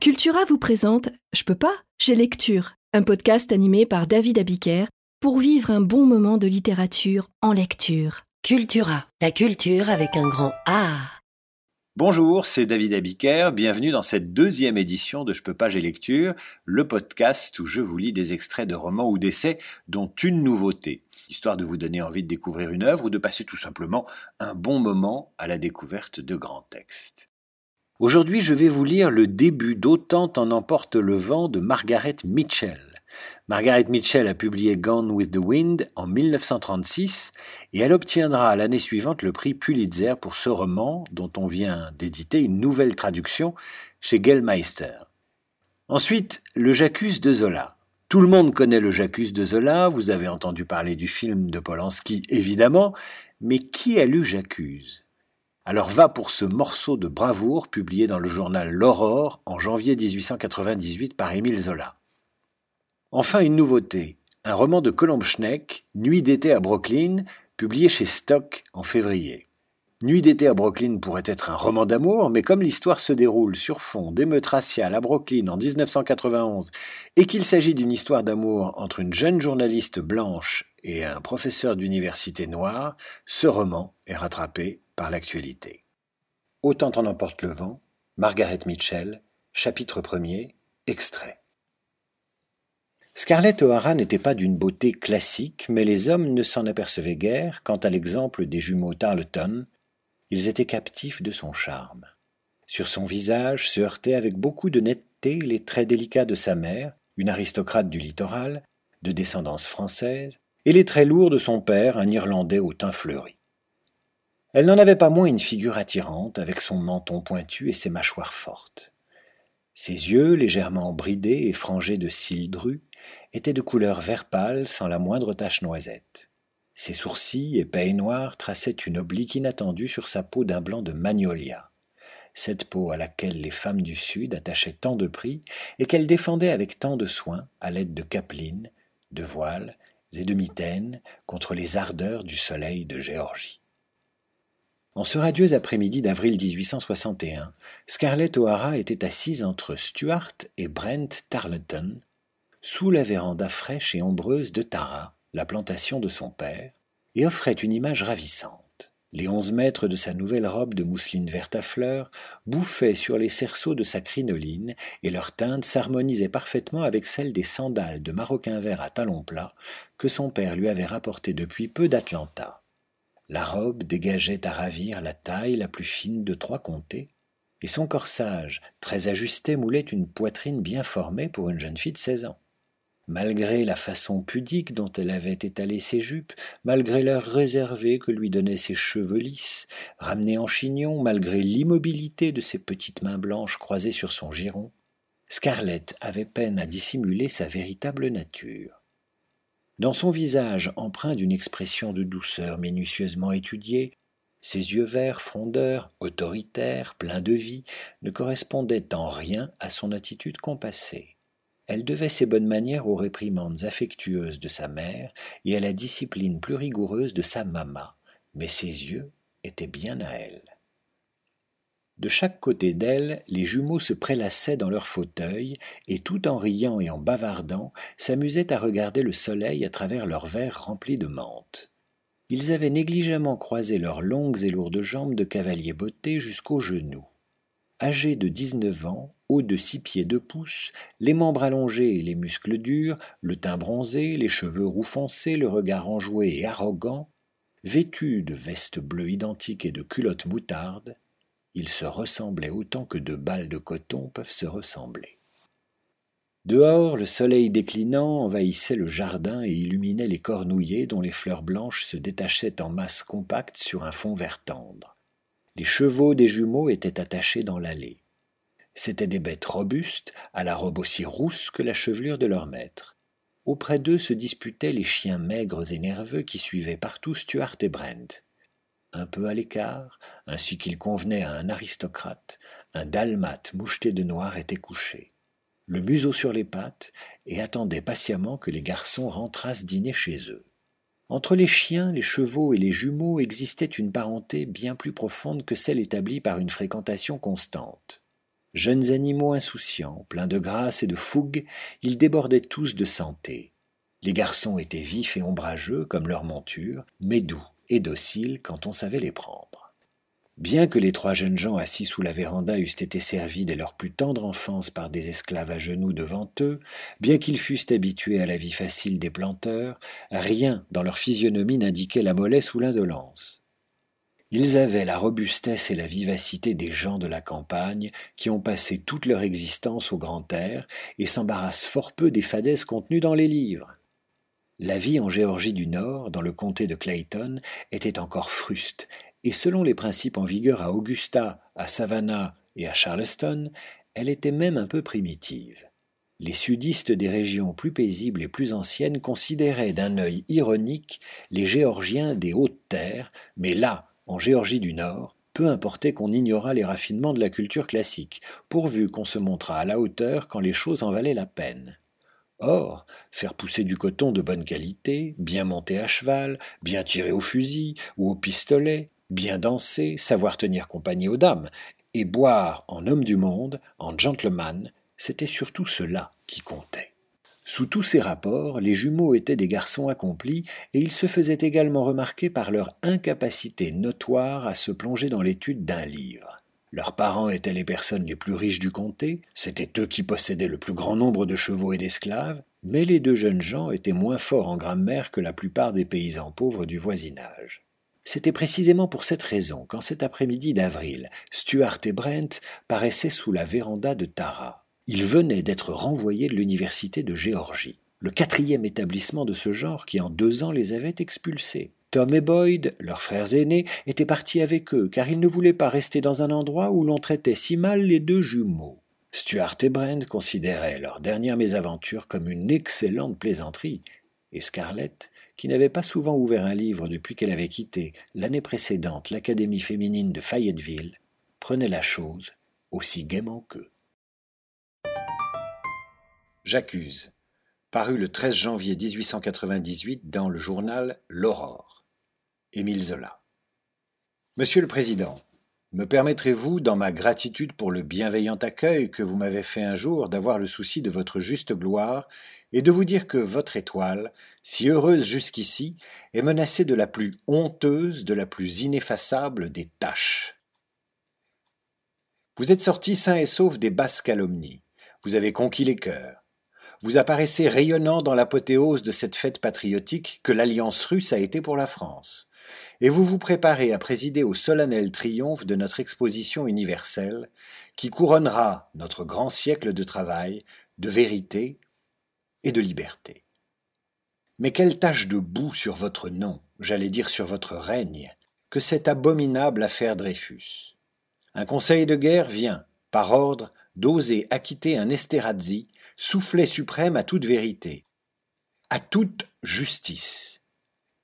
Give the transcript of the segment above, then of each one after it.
Cultura vous présente Je peux pas, j'ai lecture, un podcast animé par David Abiker pour vivre un bon moment de littérature en lecture. Cultura, la culture avec un grand A. Bonjour, c'est David Abiker, bienvenue dans cette deuxième édition de Je peux pas, j'ai lecture, le podcast où je vous lis des extraits de romans ou d'essais dont une nouveauté, histoire de vous donner envie de découvrir une œuvre ou de passer tout simplement un bon moment à la découverte de grands textes. Aujourd'hui, je vais vous lire le début d'Autant en emporte le vent de Margaret Mitchell. Margaret Mitchell a publié Gone with the Wind en 1936 et elle obtiendra l'année suivante le prix Pulitzer pour ce roman dont on vient d'éditer une nouvelle traduction chez Gellmeister. Ensuite, le J'accuse de Zola. Tout le monde connaît le J'accuse de Zola, vous avez entendu parler du film de Polanski évidemment, mais qui a lu J'accuse alors va pour ce morceau de bravoure publié dans le journal L'Aurore en janvier 1898 par Émile Zola. Enfin une nouveauté, un roman de Colomb Schneck, Nuit d'été à Brooklyn, publié chez Stock en février. Nuit d'été à Brooklyn pourrait être un roman d'amour, mais comme l'histoire se déroule sur fond d'émeutes raciales à Brooklyn en 1991 et qu'il s'agit d'une histoire d'amour entre une jeune journaliste blanche et un professeur d'université noir, ce roman est rattrapé par l'actualité. Autant en emporte le vent, Margaret Mitchell, chapitre 1er, extrait. Scarlett O'Hara n'était pas d'une beauté classique, mais les hommes ne s'en apercevaient guère quant à l'exemple des jumeaux Tarleton. Ils étaient captifs de son charme. Sur son visage se heurtaient avec beaucoup de netteté les traits délicats de sa mère, une aristocrate du littoral, de descendance française, et les traits lourds de son père, un Irlandais au teint fleuri. Elle n'en avait pas moins une figure attirante, avec son menton pointu et ses mâchoires fortes. Ses yeux, légèrement bridés et frangés de cils drus, étaient de couleur vert pâle sans la moindre tache noisette. Ses sourcils, épais et noirs, traçaient une oblique inattendue sur sa peau d'un blanc de magnolia. Cette peau à laquelle les femmes du Sud attachaient tant de prix et qu'elle défendait avec tant de soin à l'aide de capelines, de voiles et de mitaines contre les ardeurs du soleil de Géorgie. En ce radieux après-midi d'avril 1861, Scarlett O'Hara était assise entre Stuart et Brent Tarleton, sous la véranda fraîche et ombreuse de Tara, la plantation de son père, et offrait une image ravissante. Les onze mètres de sa nouvelle robe de mousseline verte à fleurs bouffaient sur les cerceaux de sa crinoline, et leur teinte s'harmonisait parfaitement avec celle des sandales de maroquin vert à talons plats que son père lui avait rapportées depuis peu d'Atlanta. La robe dégageait à ravir la taille la plus fine de trois comtés, et son corsage, très ajusté, moulait une poitrine bien formée pour une jeune fille de seize ans. Malgré la façon pudique dont elle avait étalé ses jupes, malgré l'air réservé que lui donnaient ses cheveux lisses, ramenés en chignon, malgré l'immobilité de ses petites mains blanches croisées sur son giron, Scarlett avait peine à dissimuler sa véritable nature. Dans son visage empreint d'une expression de douceur minutieusement étudiée, ses yeux verts frondeurs, autoritaires, pleins de vie, ne correspondaient en rien à son attitude compassée. Elle devait ses bonnes manières aux réprimandes affectueuses de sa mère et à la discipline plus rigoureuse de sa maman, mais ses yeux étaient bien à elle. De chaque côté d'elle, les jumeaux se prélassaient dans leurs fauteuils et, tout en riant et en bavardant, s'amusaient à regarder le soleil à travers leurs verres remplis de menthe. Ils avaient négligemment croisé leurs longues et lourdes jambes de cavalier botté jusqu'aux genoux. Âgés de dix-neuf ans, hauts de six pieds deux pouces, les membres allongés et les muscles durs, le teint bronzé, les cheveux roux foncés, le regard enjoué et arrogant, vêtus de vestes bleues identiques et de culottes moutardes, ils se ressemblaient autant que deux balles de coton peuvent se ressembler. Dehors, le soleil déclinant envahissait le jardin et illuminait les cornouillers dont les fleurs blanches se détachaient en masse compacte sur un fond vert tendre. Les chevaux des jumeaux étaient attachés dans l'allée. C'étaient des bêtes robustes, à la robe aussi rousse que la chevelure de leur maître. Auprès d'eux se disputaient les chiens maigres et nerveux qui suivaient partout Stuart et Brent un peu à l'écart, ainsi qu'il convenait à un aristocrate, un dalmate moucheté de noir était couché, le museau sur les pattes, et attendait patiemment que les garçons rentrassent dîner chez eux. Entre les chiens, les chevaux et les jumeaux existait une parenté bien plus profonde que celle établie par une fréquentation constante. Jeunes animaux insouciants, pleins de grâce et de fougue, ils débordaient tous de santé. Les garçons étaient vifs et ombrageux comme leur monture, mais doux et dociles quand on savait les prendre. Bien que les trois jeunes gens assis sous la véranda eussent été servis dès leur plus tendre enfance par des esclaves à genoux devant eux, bien qu'ils fussent habitués à la vie facile des planteurs, rien dans leur physionomie n'indiquait la mollesse ou l'indolence. Ils avaient la robustesse et la vivacité des gens de la campagne qui ont passé toute leur existence au grand air et s'embarrassent fort peu des fadaises contenues dans les livres. La vie en Géorgie du Nord, dans le comté de Clayton, était encore fruste, et selon les principes en vigueur à Augusta, à Savannah et à Charleston, elle était même un peu primitive. Les sudistes des régions plus paisibles et plus anciennes considéraient d'un œil ironique les Géorgiens des hautes terres, mais là, en Géorgie du Nord, peu importait qu'on ignorât les raffinements de la culture classique, pourvu qu'on se montrât à la hauteur quand les choses en valaient la peine. Or, faire pousser du coton de bonne qualité, bien monter à cheval, bien tirer au fusil ou au pistolet, bien danser, savoir tenir compagnie aux dames, et boire en homme du monde, en gentleman, c'était surtout cela qui comptait. Sous tous ces rapports, les jumeaux étaient des garçons accomplis, et ils se faisaient également remarquer par leur incapacité notoire à se plonger dans l'étude d'un livre. Leurs parents étaient les personnes les plus riches du comté, c'étaient eux qui possédaient le plus grand nombre de chevaux et d'esclaves, mais les deux jeunes gens étaient moins forts en grammaire que la plupart des paysans pauvres du voisinage. C'était précisément pour cette raison qu'en cet après-midi d'avril, Stuart et Brent paraissaient sous la véranda de Tara. Ils venaient d'être renvoyés de l'université de Géorgie, le quatrième établissement de ce genre qui en deux ans les avait expulsés. Tom et Boyd, leurs frères aînés, étaient partis avec eux, car ils ne voulaient pas rester dans un endroit où l'on traitait si mal les deux jumeaux. Stuart et Brand considéraient leur dernière mésaventure comme une excellente plaisanterie, et Scarlett, qui n'avait pas souvent ouvert un livre depuis qu'elle avait quitté l'année précédente l'Académie féminine de Fayetteville, prenait la chose aussi gaiement qu'eux. J'accuse, paru le 13 janvier 1898 dans le journal L'Aurore. Émile Zola. Monsieur le Président, me permettrez-vous, dans ma gratitude pour le bienveillant accueil que vous m'avez fait un jour, d'avoir le souci de votre juste gloire et de vous dire que votre étoile, si heureuse jusqu'ici, est menacée de la plus honteuse, de la plus ineffaçable des tâches. Vous êtes sorti sain et sauf des basses calomnies. Vous avez conquis les cœurs vous apparaissez rayonnant dans l'apothéose de cette fête patriotique que l'alliance russe a été pour la France, et vous vous préparez à présider au solennel triomphe de notre exposition universelle, qui couronnera notre grand siècle de travail, de vérité et de liberté. Mais quelle tache de boue sur votre nom, j'allais dire sur votre règne, que cette abominable affaire Dreyfus. Un conseil de guerre vient, par ordre, d'oser acquitter un Esterhazy, soufflet suprême à toute vérité, à toute justice.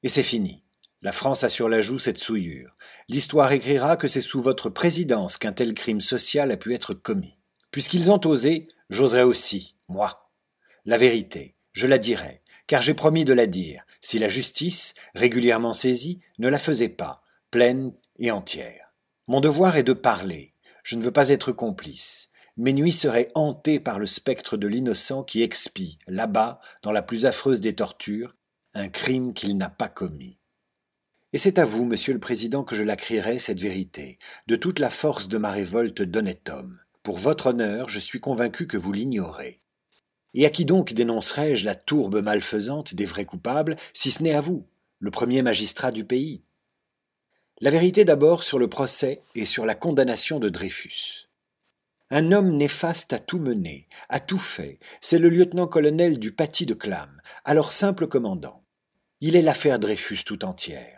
Et c'est fini. La France a sur la joue cette souillure. L'histoire écrira que c'est sous votre présidence qu'un tel crime social a pu être commis. Puisqu'ils ont osé, j'oserai aussi, moi. La vérité, je la dirai, car j'ai promis de la dire, si la justice, régulièrement saisie, ne la faisait pas, pleine et entière. Mon devoir est de parler, je ne veux pas être complice mes nuits seraient hantées par le spectre de l'innocent qui expie, là-bas, dans la plus affreuse des tortures, un crime qu'il n'a pas commis. Et c'est à vous, monsieur le président, que je la crierai, cette vérité, de toute la force de ma révolte d'honnête homme. Pour votre honneur, je suis convaincu que vous l'ignorez. Et à qui donc dénoncerai-je la tourbe malfaisante des vrais coupables, si ce n'est à vous, le premier magistrat du pays? La vérité d'abord sur le procès et sur la condamnation de Dreyfus. Un homme néfaste a tout mené, a tout fait. C'est le lieutenant-colonel du Paty de Clam, alors simple commandant. Il est l'affaire Dreyfus tout entière.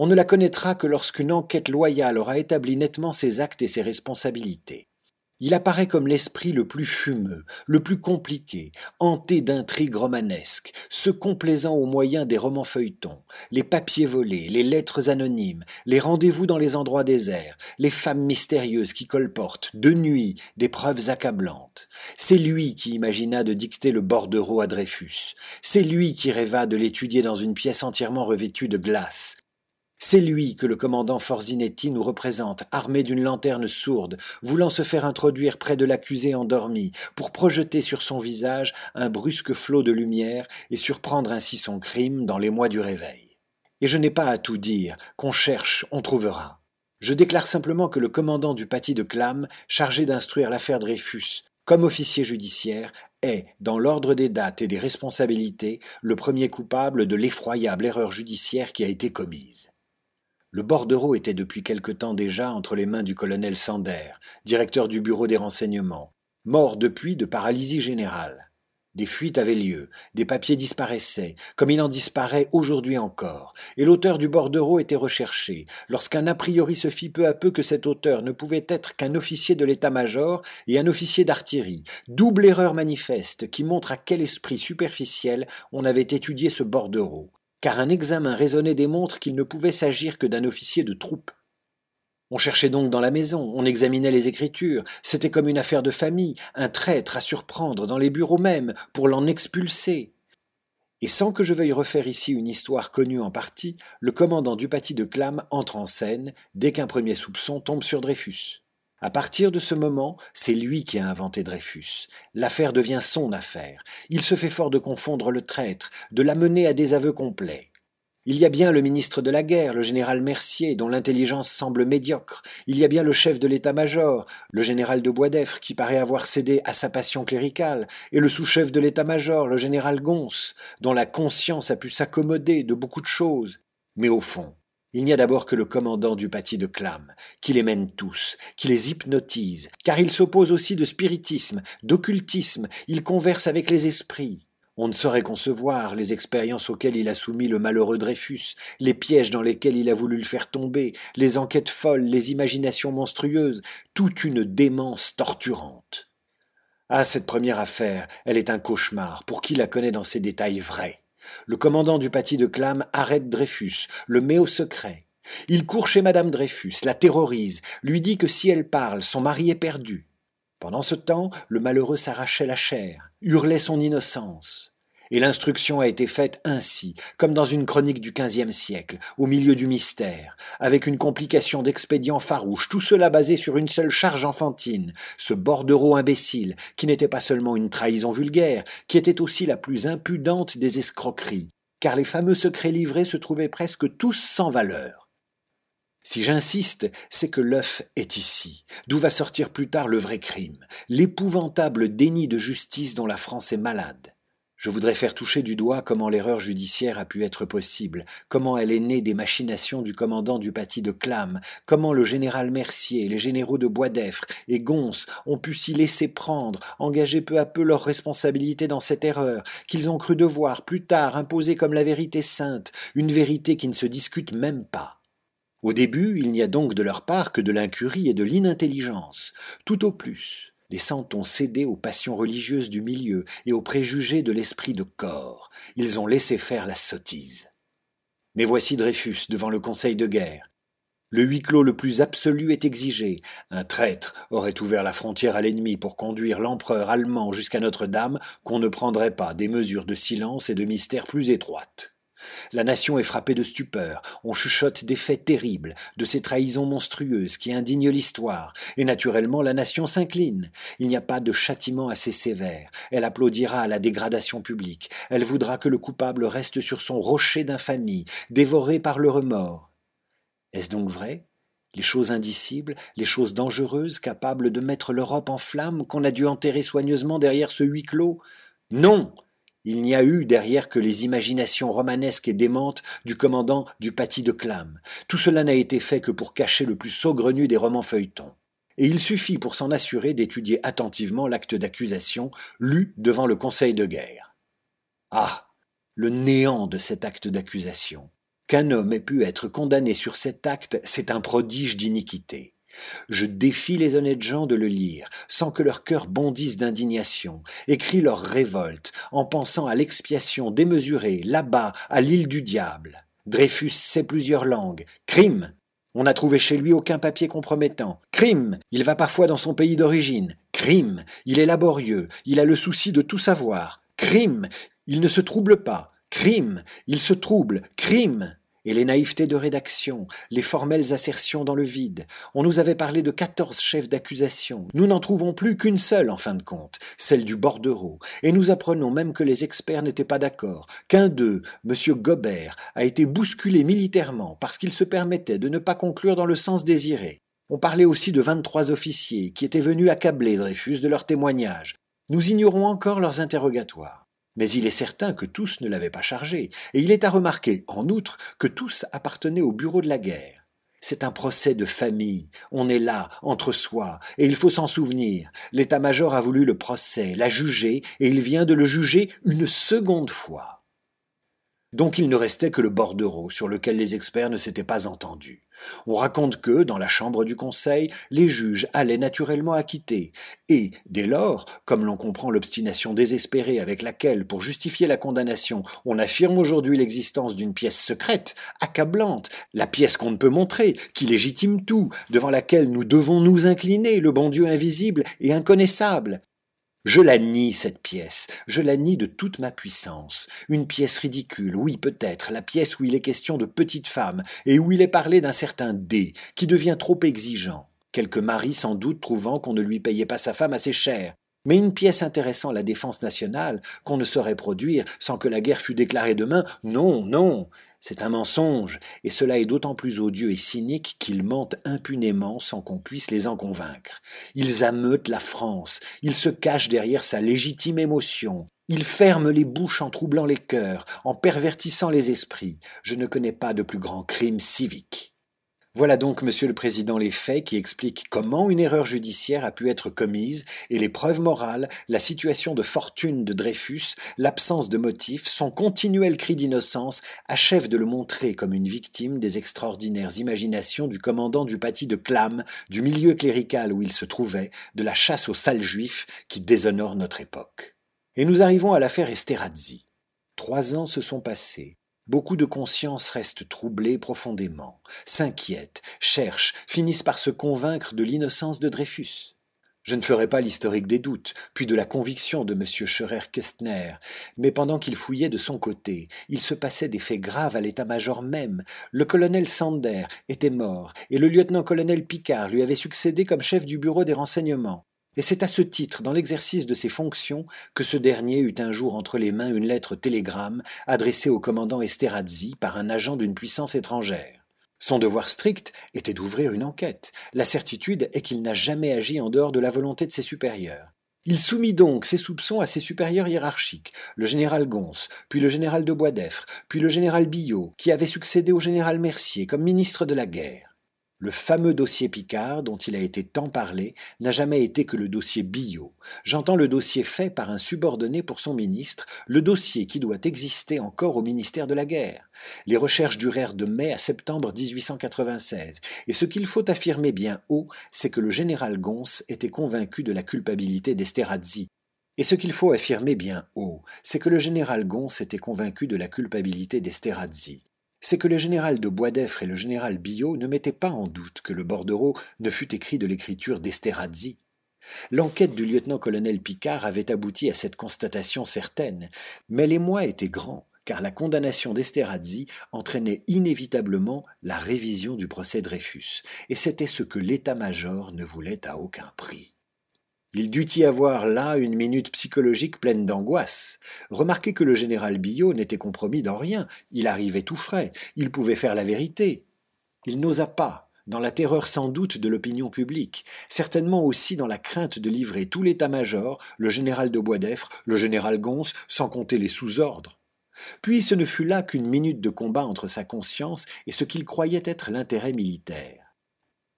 On ne la connaîtra que lorsqu'une enquête loyale aura établi nettement ses actes et ses responsabilités. Il apparaît comme l'esprit le plus fumeux, le plus compliqué, hanté d'intrigues romanesques, se complaisant aux moyens des romans feuilletons, les papiers volés, les lettres anonymes, les rendez-vous dans les endroits déserts, les femmes mystérieuses qui colportent, de nuit, des preuves accablantes. C'est lui qui imagina de dicter le bordereau à Dreyfus. C'est lui qui rêva de l'étudier dans une pièce entièrement revêtue de glace, C'est lui que le commandant Forzinetti nous représente, armé d'une lanterne sourde, voulant se faire introduire près de l'accusé endormi, pour projeter sur son visage un brusque flot de lumière et surprendre ainsi son crime dans les mois du réveil. Et je n'ai pas à tout dire, qu'on cherche, on trouvera. Je déclare simplement que le commandant du paty de Clam, chargé d'instruire l'affaire Dreyfus, comme officier judiciaire, est, dans l'ordre des dates et des responsabilités, le premier coupable de l'effroyable erreur judiciaire qui a été commise. Le bordereau était depuis quelque temps déjà entre les mains du colonel Sander, directeur du bureau des renseignements, mort depuis de paralysie générale. Des fuites avaient lieu, des papiers disparaissaient, comme il en disparaît aujourd'hui encore, et l'auteur du bordereau était recherché, lorsqu'un a priori se fit peu à peu que cet auteur ne pouvait être qu'un officier de l'état-major et un officier d'artillerie, double erreur manifeste qui montre à quel esprit superficiel on avait étudié ce bordereau, car un examen raisonné démontre qu'il ne pouvait s'agir que d'un officier de troupe. On cherchait donc dans la maison, on examinait les écritures, c'était comme une affaire de famille, un traître à surprendre dans les bureaux même, pour l'en expulser. Et sans que je veuille refaire ici une histoire connue en partie, le commandant du paty de Clam entre en scène dès qu'un premier soupçon tombe sur Dreyfus. À partir de ce moment, c'est lui qui a inventé Dreyfus. L'affaire devient son affaire. Il se fait fort de confondre le traître, de l'amener à des aveux complets. Il y a bien le ministre de la guerre, le général Mercier, dont l'intelligence semble médiocre. Il y a bien le chef de l'état-major, le général de Boisdeffre, qui paraît avoir cédé à sa passion cléricale, et le sous-chef de l'état-major, le général Gons, dont la conscience a pu s'accommoder de beaucoup de choses. Mais au fond, il n'y a d'abord que le commandant du paty de Clam, qui les mène tous, qui les hypnotise, car il s'oppose aussi de spiritisme, d'occultisme, il converse avec les esprits. On ne saurait concevoir les expériences auxquelles il a soumis le malheureux Dreyfus, les pièges dans lesquels il a voulu le faire tomber, les enquêtes folles, les imaginations monstrueuses, toute une démence torturante. Ah, cette première affaire, elle est un cauchemar pour qui la connaît dans ses détails vrais. Le commandant du paty de Clam arrête Dreyfus, le met au secret. Il court chez madame Dreyfus, la terrorise, lui dit que si elle parle, son mari est perdu. Pendant ce temps, le malheureux s'arrachait la chair, hurlait son innocence. Et l'instruction a été faite ainsi, comme dans une chronique du XVe siècle, au milieu du mystère, avec une complication d'expédients farouches, tout cela basé sur une seule charge enfantine, ce bordereau imbécile, qui n'était pas seulement une trahison vulgaire, qui était aussi la plus impudente des escroqueries, car les fameux secrets livrés se trouvaient presque tous sans valeur. Si j'insiste, c'est que l'œuf est ici, d'où va sortir plus tard le vrai crime, l'épouvantable déni de justice dont la France est malade. Je voudrais faire toucher du doigt comment l'erreur judiciaire a pu être possible, comment elle est née des machinations du commandant du paty de Clam, comment le général Mercier, les généraux de Boisdeffre et Gons ont pu s'y laisser prendre, engager peu à peu leur responsabilité dans cette erreur, qu'ils ont cru devoir plus tard imposer comme la vérité sainte, une vérité qui ne se discute même pas. Au début, il n'y a donc de leur part que de l'incurie et de l'inintelligence, tout au plus les santons cédé aux passions religieuses du milieu et aux préjugés de l'esprit de corps. Ils ont laissé faire la sottise. Mais voici Dreyfus devant le conseil de guerre. Le huis clos le plus absolu est exigé. Un traître aurait ouvert la frontière à l'ennemi pour conduire l'empereur allemand jusqu'à Notre-Dame, qu'on ne prendrait pas des mesures de silence et de mystère plus étroites. La nation est frappée de stupeur, on chuchote des faits terribles, de ces trahisons monstrueuses qui indignent l'histoire, et naturellement la nation s'incline. Il n'y a pas de châtiment assez sévère, elle applaudira à la dégradation publique, elle voudra que le coupable reste sur son rocher d'infamie, dévoré par le remords. Est-ce donc vrai? Les choses indicibles, les choses dangereuses, capables de mettre l'Europe en flammes, qu'on a dû enterrer soigneusement derrière ce huis clos? Non il n'y a eu derrière que les imaginations romanesques et démentes du commandant du paty de Clam. Tout cela n'a été fait que pour cacher le plus saugrenu des romans feuilletons. Et il suffit pour s'en assurer d'étudier attentivement l'acte d'accusation lu devant le Conseil de guerre. Ah. Le néant de cet acte d'accusation. Qu'un homme ait pu être condamné sur cet acte, c'est un prodige d'iniquité. Je défie les honnêtes gens de le lire, sans que leur cœur bondisse d'indignation, écrit leur révolte, en pensant à l'expiation démesurée, là-bas, à l'île du diable. Dreyfus sait plusieurs langues. Crime On n'a trouvé chez lui aucun papier compromettant. Crime Il va parfois dans son pays d'origine. Crime Il est laborieux, il a le souci de tout savoir. Crime Il ne se trouble pas. Crime Il se trouble. Crime et les naïvetés de rédaction, les formelles assertions dans le vide. On nous avait parlé de quatorze chefs d'accusation. Nous n'en trouvons plus qu'une seule, en fin de compte, celle du bordereau, et nous apprenons même que les experts n'étaient pas d'accord, qu'un d'eux, M. Gobert, a été bousculé militairement parce qu'il se permettait de ne pas conclure dans le sens désiré. On parlait aussi de vingt-trois officiers qui étaient venus accabler Dreyfus de leurs témoignages. Nous ignorons encore leurs interrogatoires. Mais il est certain que tous ne l'avaient pas chargé, et il est à remarquer, en outre, que tous appartenaient au bureau de la guerre. C'est un procès de famille. On est là, entre soi, et il faut s'en souvenir. L'état-major a voulu le procès, l'a jugé, et il vient de le juger une seconde fois. Donc il ne restait que le bordereau sur lequel les experts ne s'étaient pas entendus. On raconte que, dans la chambre du conseil, les juges allaient naturellement acquitter, et, dès lors, comme l'on comprend l'obstination désespérée avec laquelle, pour justifier la condamnation, on affirme aujourd'hui l'existence d'une pièce secrète, accablante, la pièce qu'on ne peut montrer, qui légitime tout, devant laquelle nous devons nous incliner, le bon Dieu invisible et inconnaissable, je la nie, cette pièce, je la nie de toute ma puissance. Une pièce ridicule, oui peut-être, la pièce où il est question de petites femmes, et où il est parlé d'un certain D, qui devient trop exigeant. Quelques maris sans doute trouvant qu'on ne lui payait pas sa femme assez cher. Mais une pièce intéressant la défense nationale, qu'on ne saurait produire sans que la guerre fût déclarée demain, non, non, c'est un mensonge, et cela est d'autant plus odieux et cynique qu'ils mentent impunément sans qu'on puisse les en convaincre. Ils ameutent la France, ils se cachent derrière sa légitime émotion, ils ferment les bouches en troublant les cœurs, en pervertissant les esprits. Je ne connais pas de plus grand crime civique. Voilà donc, Monsieur le Président, les faits qui expliquent comment une erreur judiciaire a pu être commise et les preuves morales, la situation de fortune de Dreyfus, l'absence de motifs, son continuel cri d'innocence achèvent de le montrer comme une victime des extraordinaires imaginations du commandant du paty de Clam, du milieu clérical où il se trouvait, de la chasse aux sales juifs qui déshonore notre époque. Et nous arrivons à l'affaire Esterhazy. Trois ans se sont passés. Beaucoup de consciences restent troublées profondément, s'inquiètent, cherchent, finissent par se convaincre de l'innocence de Dreyfus. Je ne ferai pas l'historique des doutes, puis de la conviction de M. Scherer-Kestner, mais pendant qu'il fouillait de son côté, il se passait des faits graves à l'état-major même. Le colonel Sander était mort, et le lieutenant-colonel Picard lui avait succédé comme chef du bureau des renseignements. Et c'est à ce titre, dans l'exercice de ses fonctions, que ce dernier eut un jour entre les mains une lettre télégramme adressée au commandant Esterhazy par un agent d'une puissance étrangère. Son devoir strict était d'ouvrir une enquête. La certitude est qu'il n'a jamais agi en dehors de la volonté de ses supérieurs. Il soumit donc ses soupçons à ses supérieurs hiérarchiques, le général Gons, puis le général de Boisdeffre, puis le général Billot, qui avait succédé au général Mercier comme ministre de la guerre. Le fameux dossier Picard, dont il a été tant parlé, n'a jamais été que le dossier Billot. J'entends le dossier fait par un subordonné pour son ministre, le dossier qui doit exister encore au ministère de la Guerre. Les recherches durèrent de mai à septembre 1896, et ce qu'il faut affirmer bien haut, c'est que le général Gons était convaincu de la culpabilité d'Esterhazy, et ce qu'il faut affirmer bien haut, c'est que le général Gons était convaincu de la culpabilité d'Esterhazy c'est que le général de Boisdeffre et le général Billot ne mettaient pas en doute que le bordereau ne fût écrit de l'écriture d'Esterhazy. L'enquête du lieutenant-colonel Picard avait abouti à cette constatation certaine, mais les mois étaient grands, car la condamnation d'Esterhazy entraînait inévitablement la révision du procès Dreyfus, et c'était ce que l'état-major ne voulait à aucun prix. Il dut y avoir là une minute psychologique pleine d'angoisse. Remarquez que le général Billot n'était compromis dans rien, il arrivait tout frais, il pouvait faire la vérité. Il n'osa pas, dans la terreur sans doute de l'opinion publique, certainement aussi dans la crainte de livrer tout l'état-major, le général de Boisdeffre, le général Gons, sans compter les sous-ordres. Puis ce ne fut là qu'une minute de combat entre sa conscience et ce qu'il croyait être l'intérêt militaire.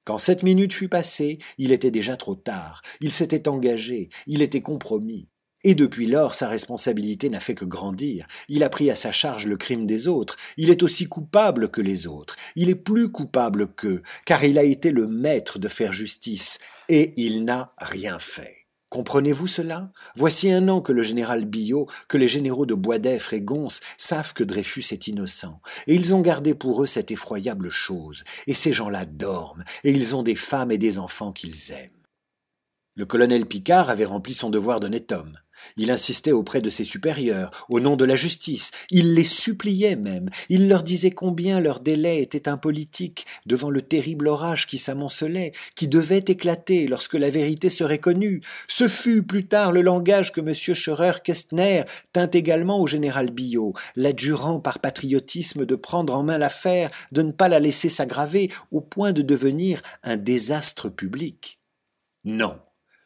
Quand cette minute fut passée, il était déjà trop tard, il s'était engagé, il était compromis. Et depuis lors, sa responsabilité n'a fait que grandir. Il a pris à sa charge le crime des autres. Il est aussi coupable que les autres. Il est plus coupable qu'eux, car il a été le maître de faire justice, et il n'a rien fait. Comprenez-vous cela? Voici un an que le général Billot, que les généraux de Boisdeffre et Gons savent que Dreyfus est innocent, et ils ont gardé pour eux cette effroyable chose, et ces gens-là dorment, et ils ont des femmes et des enfants qu'ils aiment. Le colonel Picard avait rempli son devoir d'honnête homme. Il insistait auprès de ses supérieurs, au nom de la justice, il les suppliait même, il leur disait combien leur délai était impolitique devant le terrible orage qui s'amoncelait, qui devait éclater lorsque la vérité serait connue. Ce fut plus tard le langage que M. Scheurer-Kestner tint également au général Billot, l'adjurant par patriotisme de prendre en main l'affaire, de ne pas la laisser s'aggraver au point de devenir un désastre public. Non,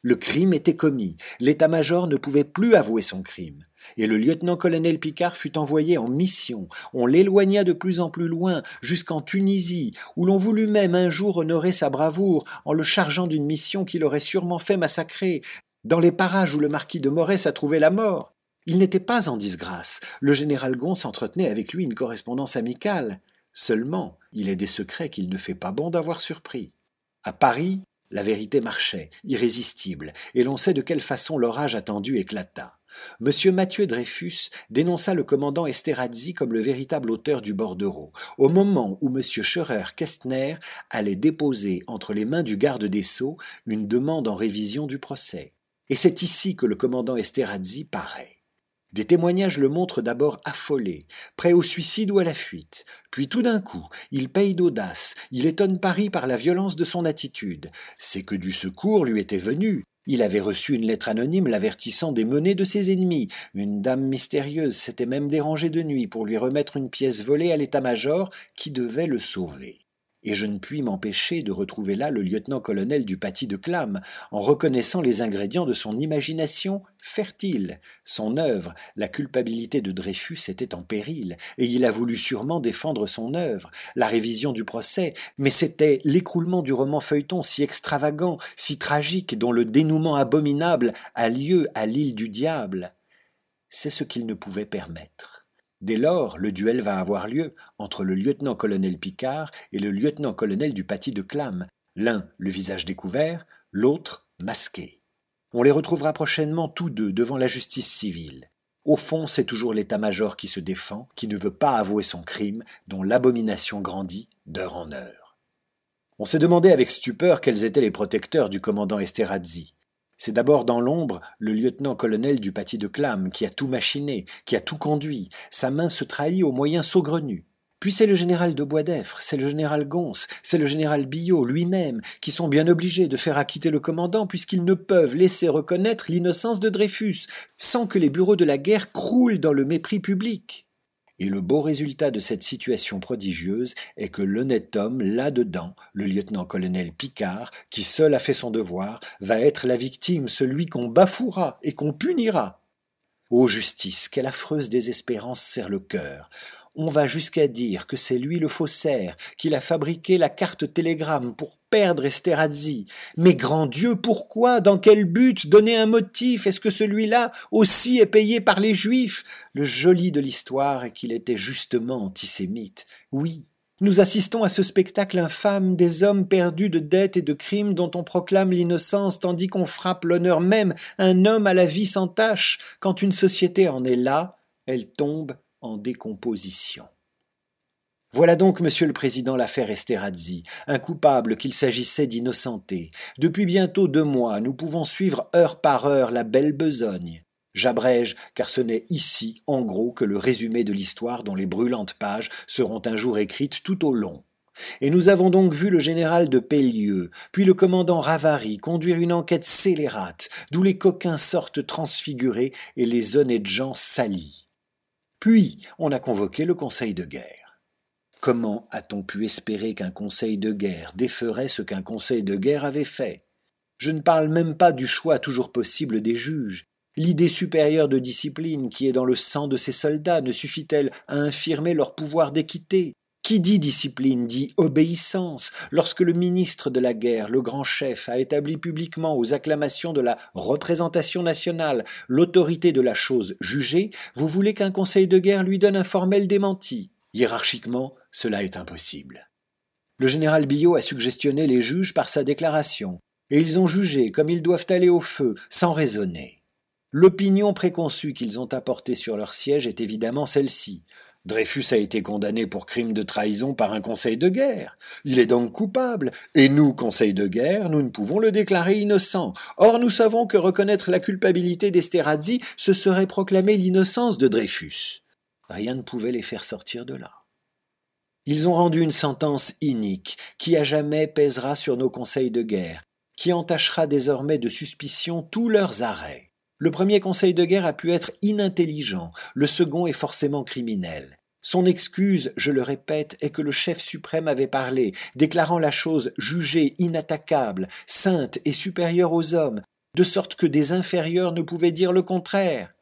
le crime était commis, l'état-major ne pouvait plus avouer son crime, et le lieutenant-colonel Picard fut envoyé en mission. On l'éloigna de plus en plus loin, jusqu'en Tunisie, où l'on voulut même un jour honorer sa bravoure en le chargeant d'une mission qui l'aurait sûrement fait massacrer, dans les parages où le marquis de Morès a trouvé la mort. Il n'était pas en disgrâce. Le général Gon s'entretenait avec lui une correspondance amicale. Seulement, il est des secrets qu'il ne fait pas bon d'avoir surpris. À Paris, la vérité marchait, irrésistible, et l'on sait de quelle façon l'orage attendu éclata. M. Mathieu Dreyfus dénonça le commandant Esterhazy comme le véritable auteur du bordereau, au moment où M. Scheurer-Kestner allait déposer entre les mains du garde des Sceaux une demande en révision du procès. Et c'est ici que le commandant Esterhazy paraît. Des témoignages le montrent d'abord affolé, prêt au suicide ou à la fuite. Puis tout d'un coup, il paye d'audace, il étonne Paris par la violence de son attitude. C'est que du secours lui était venu. Il avait reçu une lettre anonyme l'avertissant des menées de ses ennemis. Une dame mystérieuse s'était même dérangée de nuit pour lui remettre une pièce volée à l'état-major qui devait le sauver et je ne puis m'empêcher de retrouver là le lieutenant-colonel du Paty de Clam, en reconnaissant les ingrédients de son imagination fertile. Son œuvre, la culpabilité de Dreyfus était en péril, et il a voulu sûrement défendre son œuvre, la révision du procès, mais c'était l'écroulement du roman feuilleton si extravagant, si tragique, dont le dénouement abominable a lieu à l'île du diable. C'est ce qu'il ne pouvait permettre. Dès lors, le duel va avoir lieu entre le lieutenant-colonel Picard et le lieutenant-colonel du Paty de Clam, l'un le visage découvert, l'autre masqué. On les retrouvera prochainement tous deux devant la justice civile. Au fond, c'est toujours l'état-major qui se défend, qui ne veut pas avouer son crime, dont l'abomination grandit d'heure en heure. On s'est demandé avec stupeur quels étaient les protecteurs du commandant Esterhazy. C'est d'abord dans l'ombre le lieutenant-colonel du Paty de Clam qui a tout machiné, qui a tout conduit. Sa main se trahit aux moyens saugrenus. Puis c'est le général de Boisdeffre, c'est le général Gons, c'est le général Billot lui-même, qui sont bien obligés de faire acquitter le commandant puisqu'ils ne peuvent laisser reconnaître l'innocence de Dreyfus, sans que les bureaux de la guerre croulent dans le mépris public. Et le beau résultat de cette situation prodigieuse est que l'honnête homme, là-dedans, le lieutenant-colonel Picard, qui seul a fait son devoir, va être la victime, celui qu'on bafouera et qu'on punira. Ô justice, quelle affreuse désespérance serre le cœur. On va jusqu'à dire que c'est lui le faussaire, qu'il a fabriqué la carte télégramme pour perdre Esterhazy. Mais grand Dieu, pourquoi Dans quel but Donner un motif? Est-ce que celui-là aussi est payé par les Juifs? Le joli de l'histoire est qu'il était justement antisémite. Oui, nous assistons à ce spectacle infâme des hommes perdus de dettes et de crimes dont on proclame l'innocence tandis qu'on frappe l'honneur même, un homme à la vie sans tache. Quand une société en est là, elle tombe en décomposition. Voilà donc, monsieur le président, l'affaire Esterhazy, un coupable qu'il s'agissait d'innocenter. Depuis bientôt deux mois, nous pouvons suivre heure par heure la belle besogne. J'abrège, car ce n'est ici, en gros, que le résumé de l'histoire dont les brûlantes pages seront un jour écrites tout au long. Et nous avons donc vu le général de Pellieu, puis le commandant Ravary conduire une enquête scélérate, d'où les coquins sortent transfigurés et les honnêtes gens salis. Puis on a convoqué le Conseil de guerre. Comment a-t-on pu espérer qu'un Conseil de guerre déferait ce qu'un Conseil de guerre avait fait? Je ne parle même pas du choix toujours possible des juges. L'idée supérieure de discipline qui est dans le sang de ces soldats ne suffit-elle à infirmer leur pouvoir d'équité? Qui dit discipline dit obéissance. Lorsque le ministre de la guerre, le grand chef, a établi publiquement aux acclamations de la représentation nationale l'autorité de la chose jugée, vous voulez qu'un conseil de guerre lui donne un formel démenti. Hiérarchiquement, cela est impossible. Le général Billot a suggestionné les juges par sa déclaration, et ils ont jugé comme ils doivent aller au feu, sans raisonner. L'opinion préconçue qu'ils ont apportée sur leur siège est évidemment celle-ci. Dreyfus a été condamné pour crime de trahison par un conseil de guerre. Il est donc coupable, et nous, conseil de guerre, nous ne pouvons le déclarer innocent. Or, nous savons que reconnaître la culpabilité d'Esterhazy, ce serait proclamer l'innocence de Dreyfus. Rien ne pouvait les faire sortir de là. Ils ont rendu une sentence inique, qui à jamais pèsera sur nos conseils de guerre, qui entachera désormais de suspicion tous leurs arrêts. Le premier conseil de guerre a pu être inintelligent, le second est forcément criminel. Son excuse, je le répète, est que le chef suprême avait parlé, déclarant la chose jugée inattaquable, sainte et supérieure aux hommes, de sorte que des inférieurs ne pouvaient dire le contraire.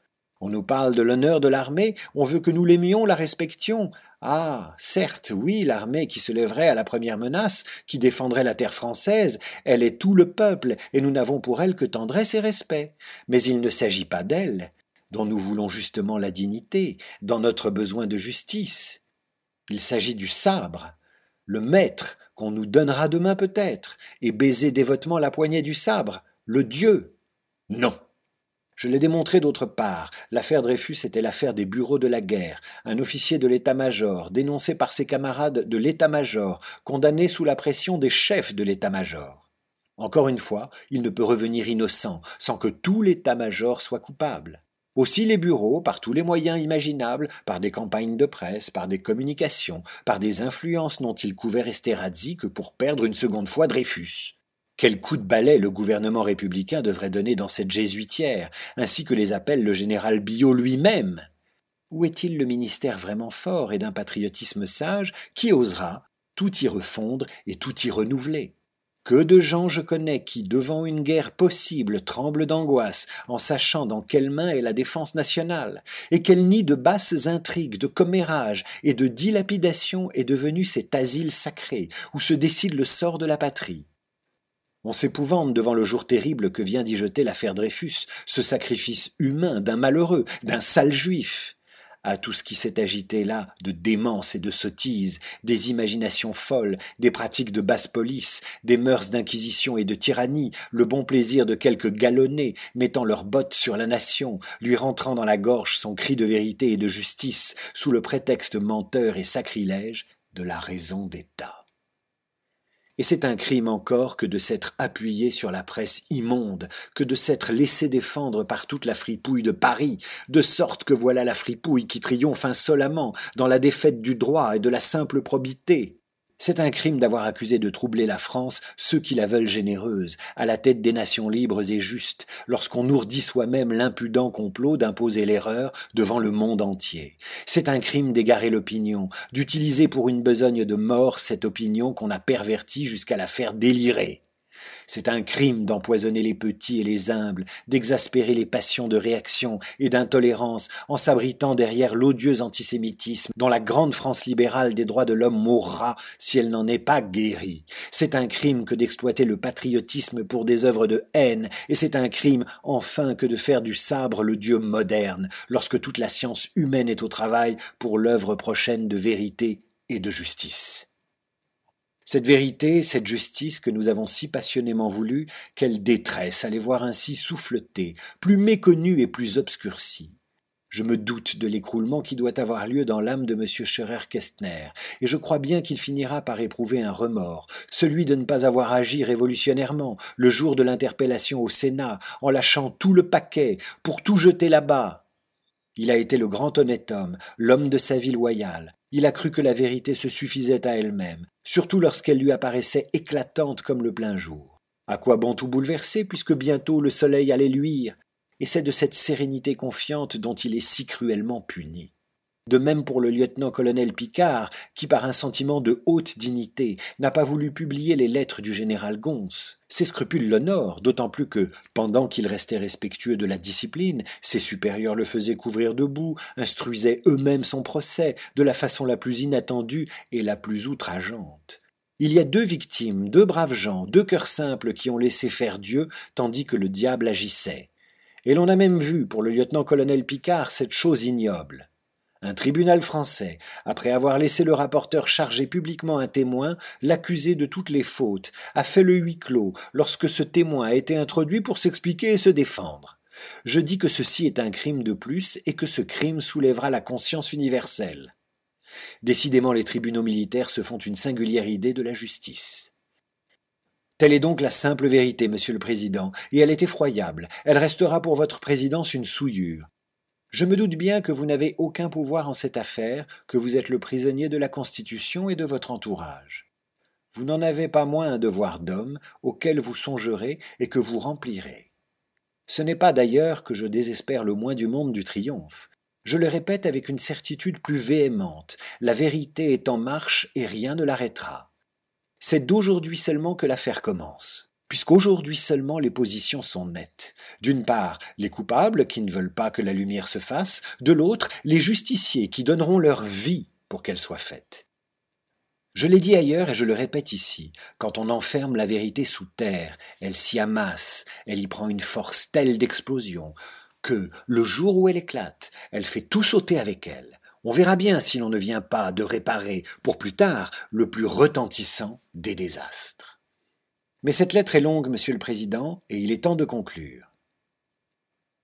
On nous parle de l'honneur de l'armée, on veut que nous l'aimions, la respections. Ah, certes, oui, l'armée qui se lèverait à la première menace, qui défendrait la terre française, elle est tout le peuple, et nous n'avons pour elle que tendresse et respect. Mais il ne s'agit pas d'elle, dont nous voulons justement la dignité, dans notre besoin de justice. Il s'agit du sabre, le maître qu'on nous donnera demain peut-être, et baiser dévotement la poignée du sabre, le Dieu. Non. Je l'ai démontré d'autre part. L'affaire Dreyfus était l'affaire des bureaux de la guerre. Un officier de l'état-major, dénoncé par ses camarades de l'état-major, condamné sous la pression des chefs de l'état-major. Encore une fois, il ne peut revenir innocent, sans que tout l'état-major soit coupable. Aussi les bureaux, par tous les moyens imaginables, par des campagnes de presse, par des communications, par des influences n'ont-ils couvert Esterhazy que pour perdre une seconde fois Dreyfus. Quel coup de balai le gouvernement républicain devrait donner dans cette jésuitière, ainsi que les appelle le général Billot lui-même? Où est-il le ministère vraiment fort et d'un patriotisme sage qui osera tout y refondre et tout y renouveler? Que de gens je connais qui, devant une guerre possible, tremblent d'angoisse en sachant dans quelle main est la défense nationale, et quel nid de basses intrigues, de commérages et de dilapidation est devenu cet asile sacré où se décide le sort de la patrie. On s'épouvante devant le jour terrible que vient d'y jeter l'affaire Dreyfus, ce sacrifice humain d'un malheureux, d'un sale juif. À tout ce qui s'est agité là de démence et de sottise, des imaginations folles, des pratiques de basse police, des mœurs d'inquisition et de tyrannie, le bon plaisir de quelques galonnés mettant leurs bottes sur la nation, lui rentrant dans la gorge son cri de vérité et de justice, sous le prétexte menteur et sacrilège de la raison d'État. Et c'est un crime encore que de s'être appuyé sur la presse immonde, que de s'être laissé défendre par toute la fripouille de Paris, de sorte que voilà la fripouille qui triomphe insolemment dans la défaite du droit et de la simple probité. C'est un crime d'avoir accusé de troubler la France ceux qui la veulent généreuse, à la tête des nations libres et justes, lorsqu'on ourdit soi-même l'impudent complot d'imposer l'erreur devant le monde entier. C'est un crime d'égarer l'opinion, d'utiliser pour une besogne de mort cette opinion qu'on a pervertie jusqu'à la faire délirer. C'est un crime d'empoisonner les petits et les humbles, d'exaspérer les passions de réaction et d'intolérance en s'abritant derrière l'odieux antisémitisme dont la grande France libérale des droits de l'homme mourra si elle n'en est pas guérie. C'est un crime que d'exploiter le patriotisme pour des œuvres de haine, et c'est un crime, enfin, que de faire du sabre le Dieu moderne, lorsque toute la science humaine est au travail pour l'œuvre prochaine de vérité et de justice. Cette vérité, cette justice que nous avons si passionnément voulu, quelle détresse à les voir ainsi souffleter, plus méconnus et plus obscurcis. Je me doute de l'écroulement qui doit avoir lieu dans l'âme de M. Scherer-Kestner, et je crois bien qu'il finira par éprouver un remords, celui de ne pas avoir agi révolutionnairement, le jour de l'interpellation au Sénat, en lâchant tout le paquet, pour tout jeter là-bas. Il a été le grand honnête homme, l'homme de sa vie loyale. Il a cru que la vérité se suffisait à elle-même, surtout lorsqu'elle lui apparaissait éclatante comme le plein jour. À quoi bon tout bouleverser, puisque bientôt le soleil allait luire, et c'est de cette sérénité confiante dont il est si cruellement puni. De même pour le lieutenant-colonel Picard, qui par un sentiment de haute dignité n'a pas voulu publier les lettres du général Gons. Ses scrupules l'honorent, d'autant plus que, pendant qu'il restait respectueux de la discipline, ses supérieurs le faisaient couvrir de boue, instruisaient eux-mêmes son procès de la façon la plus inattendue et la plus outrageante. Il y a deux victimes, deux braves gens, deux cœurs simples qui ont laissé faire Dieu tandis que le diable agissait. Et l'on a même vu pour le lieutenant-colonel Picard cette chose ignoble. Un tribunal français, après avoir laissé le rapporteur charger publiquement un témoin, l'accuser de toutes les fautes, a fait le huis clos lorsque ce témoin a été introduit pour s'expliquer et se défendre. Je dis que ceci est un crime de plus et que ce crime soulèvera la conscience universelle. Décidément, les tribunaux militaires se font une singulière idée de la justice. Telle est donc la simple vérité, monsieur le Président, et elle est effroyable. Elle restera pour votre présidence une souillure. Je me doute bien que vous n'avez aucun pouvoir en cette affaire, que vous êtes le prisonnier de la Constitution et de votre entourage. Vous n'en avez pas moins un devoir d'homme auquel vous songerez et que vous remplirez. Ce n'est pas d'ailleurs que je désespère le moins du monde du triomphe. Je le répète avec une certitude plus véhémente, la vérité est en marche et rien ne l'arrêtera. C'est d'aujourd'hui seulement que l'affaire commence puisqu'aujourd'hui seulement les positions sont nettes. D'une part, les coupables qui ne veulent pas que la lumière se fasse, de l'autre, les justiciers qui donneront leur vie pour qu'elle soit faite. Je l'ai dit ailleurs et je le répète ici, quand on enferme la vérité sous terre, elle s'y amasse, elle y prend une force telle d'explosion, que, le jour où elle éclate, elle fait tout sauter avec elle. On verra bien si l'on ne vient pas de réparer, pour plus tard, le plus retentissant des désastres. Mais cette lettre est longue, Monsieur le Président, et il est temps de conclure.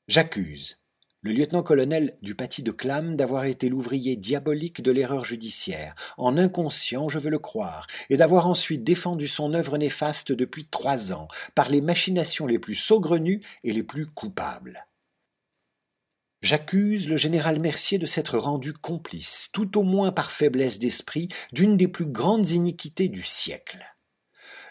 J'accuse le lieutenant-colonel du paty de Clam d'avoir été l'ouvrier diabolique de l'erreur judiciaire, en inconscient, je veux le croire, et d'avoir ensuite défendu son œuvre néfaste depuis trois ans, par les machinations les plus saugrenues et les plus coupables. J'accuse le général Mercier de s'être rendu complice, tout au moins par faiblesse d'esprit, d'une des plus grandes iniquités du siècle.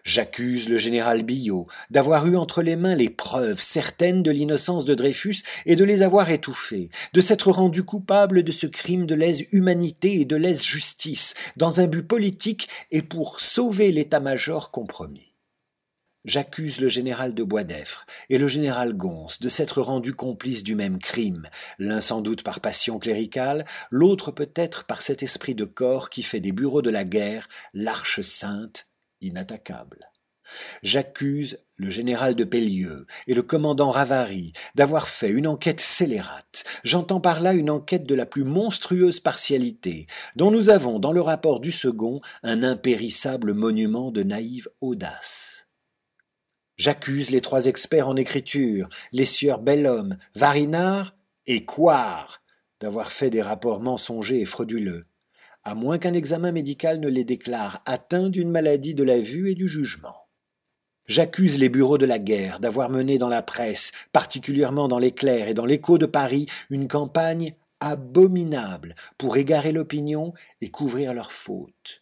J'accuse le général Billot d'avoir eu entre les mains les preuves certaines de l'innocence de Dreyfus et de les avoir étouffées, de s'être rendu coupable de ce crime de lèse-humanité et de lèse-justice, dans un but politique et pour sauver l'état-major compromis. J'accuse le général de Boisdeffre et le général Gons de s'être rendus complices du même crime, l'un sans doute par passion cléricale, l'autre peut-être par cet esprit de corps qui fait des bureaux de la guerre l'arche sainte inattaquable. J'accuse le général de Pellieu et le commandant Ravary d'avoir fait une enquête scélérate. J'entends par là une enquête de la plus monstrueuse partialité, dont nous avons dans le rapport du second un impérissable monument de naïve audace. J'accuse les trois experts en écriture, les sieurs Bellhomme, Varinard et Coire, d'avoir fait des rapports mensongers et frauduleux à moins qu'un examen médical ne les déclare atteints d'une maladie de la vue et du jugement. J'accuse les bureaux de la guerre d'avoir mené dans la presse, particulièrement dans l'éclair et dans l'écho de Paris, une campagne abominable pour égarer l'opinion et couvrir leurs fautes.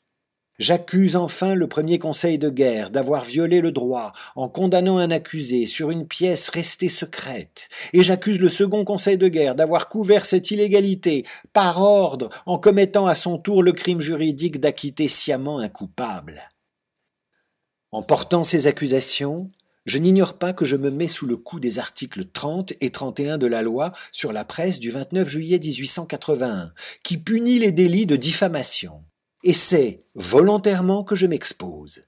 J'accuse enfin le premier conseil de guerre d'avoir violé le droit en condamnant un accusé sur une pièce restée secrète, et j'accuse le second conseil de guerre d'avoir couvert cette illégalité par ordre en commettant à son tour le crime juridique d'acquitter sciemment un coupable. En portant ces accusations, je n'ignore pas que je me mets sous le coup des articles 30 et 31 de la loi sur la presse du 29 juillet 1881, qui punit les délits de diffamation et c'est volontairement que je m'expose.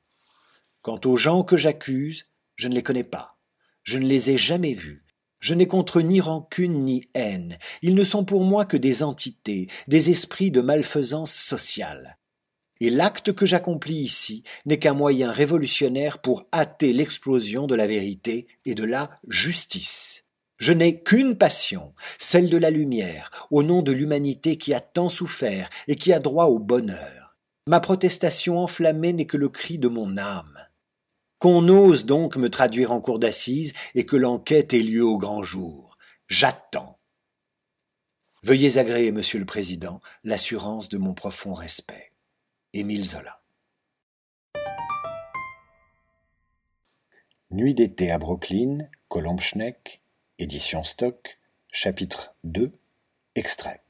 Quant aux gens que j'accuse, je ne les connais pas. Je ne les ai jamais vus. Je n'ai contre ni rancune ni haine. Ils ne sont pour moi que des entités, des esprits de malfaisance sociale. Et l'acte que j'accomplis ici n'est qu'un moyen révolutionnaire pour hâter l'explosion de la vérité et de la justice. Je n'ai qu'une passion, celle de la lumière, au nom de l'humanité qui a tant souffert et qui a droit au bonheur. Ma protestation enflammée n'est que le cri de mon âme. Qu'on ose donc me traduire en cour d'assises et que l'enquête ait lieu au grand jour. J'attends. Veuillez agréer, Monsieur le Président, l'assurance de mon profond respect. Émile Zola. Nuit d'été à Brooklyn, Colomb Schneck, édition Stock, chapitre 2, extrait.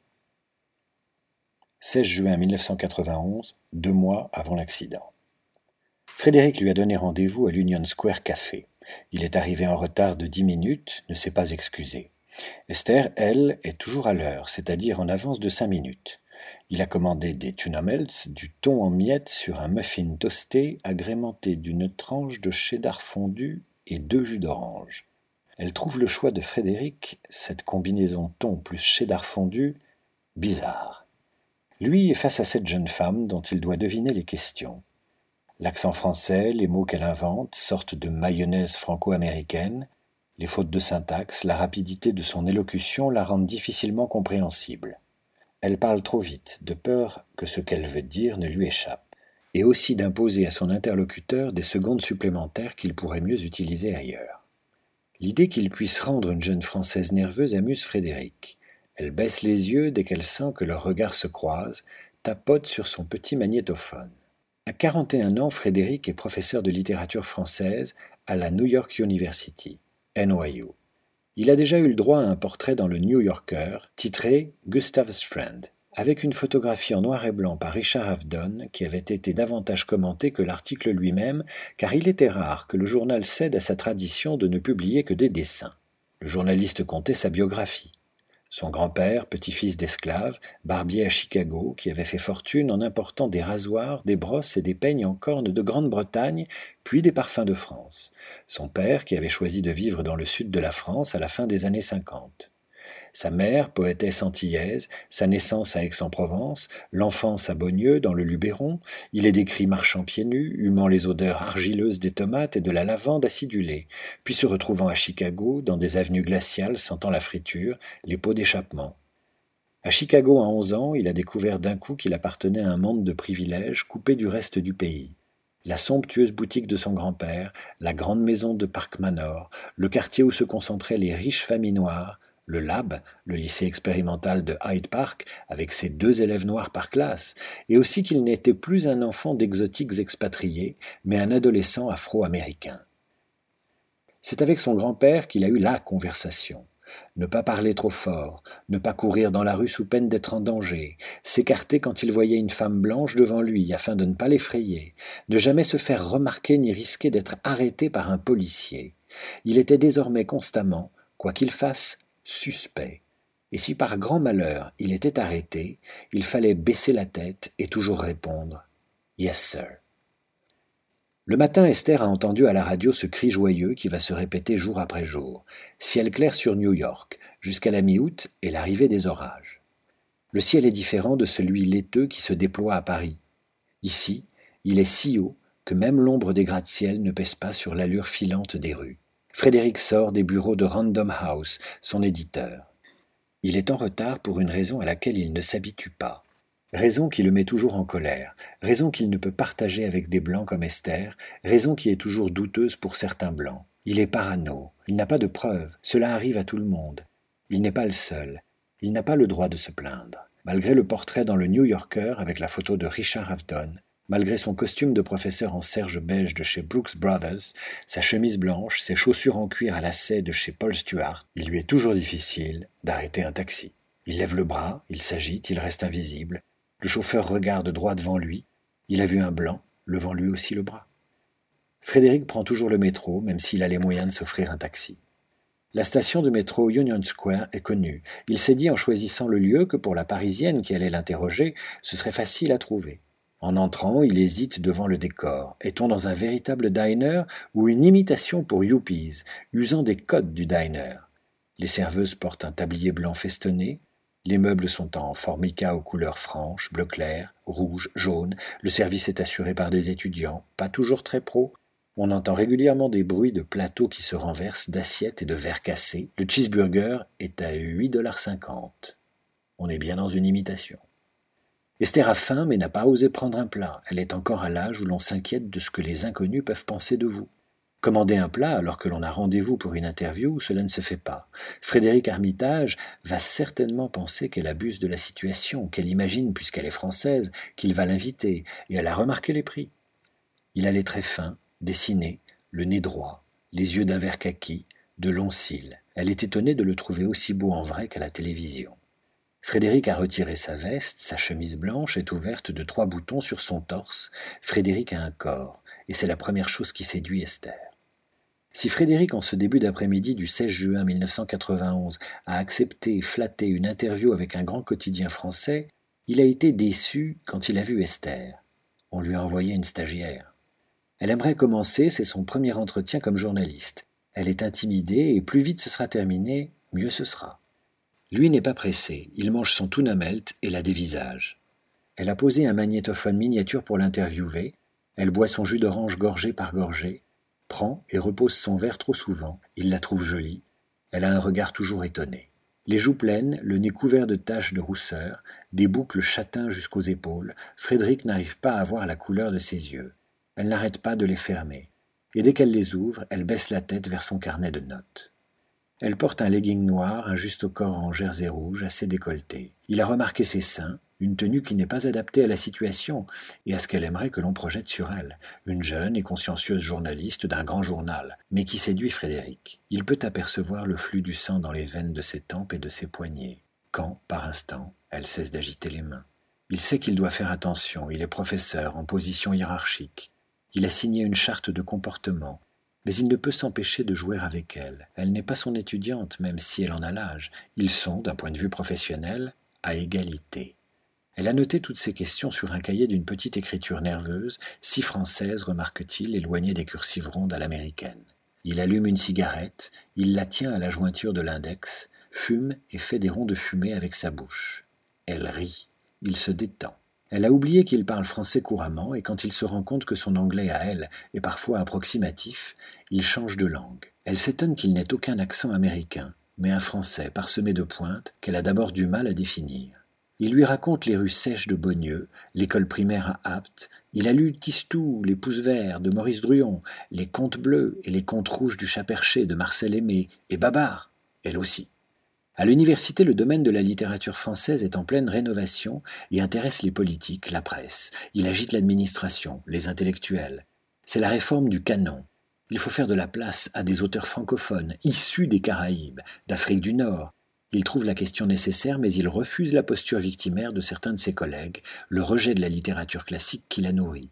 16 juin 1991, deux mois avant l'accident. Frédéric lui a donné rendez-vous à l'Union Square Café. Il est arrivé en retard de dix minutes, ne s'est pas excusé. Esther, elle, est toujours à l'heure, c'est-à-dire en avance de cinq minutes. Il a commandé des tuna melts, du thon en miettes sur un muffin toasté agrémenté d'une tranche de cheddar fondu et deux jus d'orange. Elle trouve le choix de Frédéric, cette combinaison thon plus cheddar fondu, bizarre. Lui est face à cette jeune femme dont il doit deviner les questions. L'accent français, les mots qu'elle invente, sortent de mayonnaise franco-américaine, les fautes de syntaxe, la rapidité de son élocution la rendent difficilement compréhensible. Elle parle trop vite, de peur que ce qu'elle veut dire ne lui échappe, et aussi d'imposer à son interlocuteur des secondes supplémentaires qu'il pourrait mieux utiliser ailleurs. L'idée qu'il puisse rendre une jeune Française nerveuse amuse Frédéric. Elle baisse les yeux dès qu'elle sent que leurs regards se croisent, tapote sur son petit magnétophone. À 41 ans, Frédéric est professeur de littérature française à la New York University, NYU. Il a déjà eu le droit à un portrait dans le New Yorker, titré Gustav's Friend, avec une photographie en noir et blanc par Richard Avedon, qui avait été davantage commenté que l'article lui-même, car il était rare que le journal cède à sa tradition de ne publier que des dessins. Le journaliste comptait sa biographie. Son grand-père, petit-fils d'esclave, barbier à Chicago, qui avait fait fortune en important des rasoirs, des brosses et des peignes en corne de Grande-Bretagne, puis des parfums de France. Son père, qui avait choisi de vivre dans le sud de la France à la fin des années 50 sa mère, poétesse antillaise, sa naissance à Aix-en-Provence, l'enfance à Beaunieu, dans le Luberon, il est décrit marchant pieds nus, humant les odeurs argileuses des tomates et de la lavande acidulée, puis se retrouvant à Chicago, dans des avenues glaciales sentant la friture, les pots d'échappement. À Chicago, à onze ans, il a découvert d'un coup qu'il appartenait à un monde de privilèges coupé du reste du pays la somptueuse boutique de son grand-père, la grande maison de Park Manor, le quartier où se concentraient les riches familles noires, le Lab, le lycée expérimental de Hyde Park, avec ses deux élèves noirs par classe, et aussi qu'il n'était plus un enfant d'exotiques expatriés, mais un adolescent afro-américain. C'est avec son grand-père qu'il a eu la conversation. Ne pas parler trop fort, ne pas courir dans la rue sous peine d'être en danger, s'écarter quand il voyait une femme blanche devant lui afin de ne pas l'effrayer, ne jamais se faire remarquer ni risquer d'être arrêté par un policier. Il était désormais constamment, quoi qu'il fasse, suspect, et si par grand malheur il était arrêté, il fallait baisser la tête et toujours répondre Yes, sir. Le matin, Esther a entendu à la radio ce cri joyeux qui va se répéter jour après jour. Ciel clair sur New York, jusqu'à la mi-août et l'arrivée des orages. Le ciel est différent de celui laiteux qui se déploie à Paris. Ici, il est si haut que même l'ombre des gratte-ciel ne pèse pas sur l'allure filante des rues. Frédéric sort des bureaux de Random House, son éditeur. Il est en retard pour une raison à laquelle il ne s'habitue pas. Raison qui le met toujours en colère, raison qu'il ne peut partager avec des blancs comme Esther, raison qui est toujours douteuse pour certains blancs. Il est parano, il n'a pas de preuves, cela arrive à tout le monde. Il n'est pas le seul, il n'a pas le droit de se plaindre. Malgré le portrait dans le New Yorker avec la photo de Richard Avedon, Malgré son costume de professeur en serge beige de chez Brooks Brothers, sa chemise blanche, ses chaussures en cuir à lacets de chez Paul Stewart, il lui est toujours difficile d'arrêter un taxi. Il lève le bras, il s'agite, il reste invisible. Le chauffeur regarde droit devant lui. Il a vu un blanc, levant lui aussi le bras. Frédéric prend toujours le métro, même s'il a les moyens de s'offrir un taxi. La station de métro Union Square est connue. Il s'est dit en choisissant le lieu que pour la Parisienne qui allait l'interroger, ce serait facile à trouver. En entrant, il hésite devant le décor. Est-on dans un véritable diner ou une imitation pour Youpies, usant des codes du diner? Les serveuses portent un tablier blanc festonné. Les meubles sont en formica aux couleurs franches, bleu clair, rouge, jaune. Le service est assuré par des étudiants, pas toujours très pro. On entend régulièrement des bruits de plateaux qui se renversent, d'assiettes et de verres cassés. Le cheeseburger est à 8,50$. On est bien dans une imitation. Esther a faim mais n'a pas osé prendre un plat. Elle est encore à l'âge où l'on s'inquiète de ce que les inconnus peuvent penser de vous. Commander un plat alors que l'on a rendez-vous pour une interview, cela ne se fait pas. Frédéric Armitage va certainement penser qu'elle abuse de la situation, qu'elle imagine, puisqu'elle est française, qu'il va l'inviter, et elle a remarqué les prix. Il a les traits fins, dessinés, le nez droit, les yeux d'un vert kaki, de longs cils. Elle est étonnée de le trouver aussi beau en vrai qu'à la télévision. Frédéric a retiré sa veste, sa chemise blanche est ouverte de trois boutons sur son torse. Frédéric a un corps, et c'est la première chose qui séduit Esther. Si Frédéric, en ce début d'après-midi du 16 juin 1991, a accepté et flatté une interview avec un grand quotidien français, il a été déçu quand il a vu Esther. On lui a envoyé une stagiaire. Elle aimerait commencer, c'est son premier entretien comme journaliste. Elle est intimidée et plus vite ce sera terminé, mieux ce sera. Lui n'est pas pressé, il mange son tuna melt et la dévisage. Elle a posé un magnétophone miniature pour l'interviewer, elle boit son jus d'orange gorgée par gorgée, prend et repose son verre trop souvent, il la trouve jolie, elle a un regard toujours étonné. Les joues pleines, le nez couvert de taches de rousseur, des boucles châtains jusqu'aux épaules, Frédéric n'arrive pas à voir la couleur de ses yeux. Elle n'arrête pas de les fermer. Et dès qu'elle les ouvre, elle baisse la tête vers son carnet de notes. Elle porte un legging noir, un juste corps en jersey rouge, assez décolleté. Il a remarqué ses seins, une tenue qui n'est pas adaptée à la situation et à ce qu'elle aimerait que l'on projette sur elle, une jeune et consciencieuse journaliste d'un grand journal, mais qui séduit Frédéric. Il peut apercevoir le flux du sang dans les veines de ses tempes et de ses poignets, quand, par instant, elle cesse d'agiter les mains. Il sait qu'il doit faire attention, il est professeur en position hiérarchique. Il a signé une charte de comportement, mais il ne peut s'empêcher de jouer avec elle. Elle n'est pas son étudiante, même si elle en a l'âge. Ils sont, d'un point de vue professionnel, à égalité. Elle a noté toutes ces questions sur un cahier d'une petite écriture nerveuse, si française, remarque-t-il, éloignée des cursives rondes à l'américaine. Il allume une cigarette, il la tient à la jointure de l'index, fume et fait des ronds de fumée avec sa bouche. Elle rit, il se détend. Elle a oublié qu'il parle français couramment, et quand il se rend compte que son anglais à elle est parfois approximatif, il change de langue. Elle s'étonne qu'il n'ait aucun accent américain, mais un français parsemé de pointes qu'elle a d'abord du mal à définir. Il lui raconte les rues sèches de Beaunieu, l'école primaire à Apt. Il a lu Tistou, les Pousses Verts de Maurice Druon, les Contes Bleus et les Contes Rouges du Chat-Perché de Marcel Aimé, et Babar, elle aussi. À l'université, le domaine de la littérature française est en pleine rénovation et intéresse les politiques, la presse. Il agite l'administration, les intellectuels. C'est la réforme du canon. Il faut faire de la place à des auteurs francophones, issus des Caraïbes, d'Afrique du Nord. Il trouve la question nécessaire, mais il refuse la posture victimaire de certains de ses collègues, le rejet de la littérature classique qui la nourrit.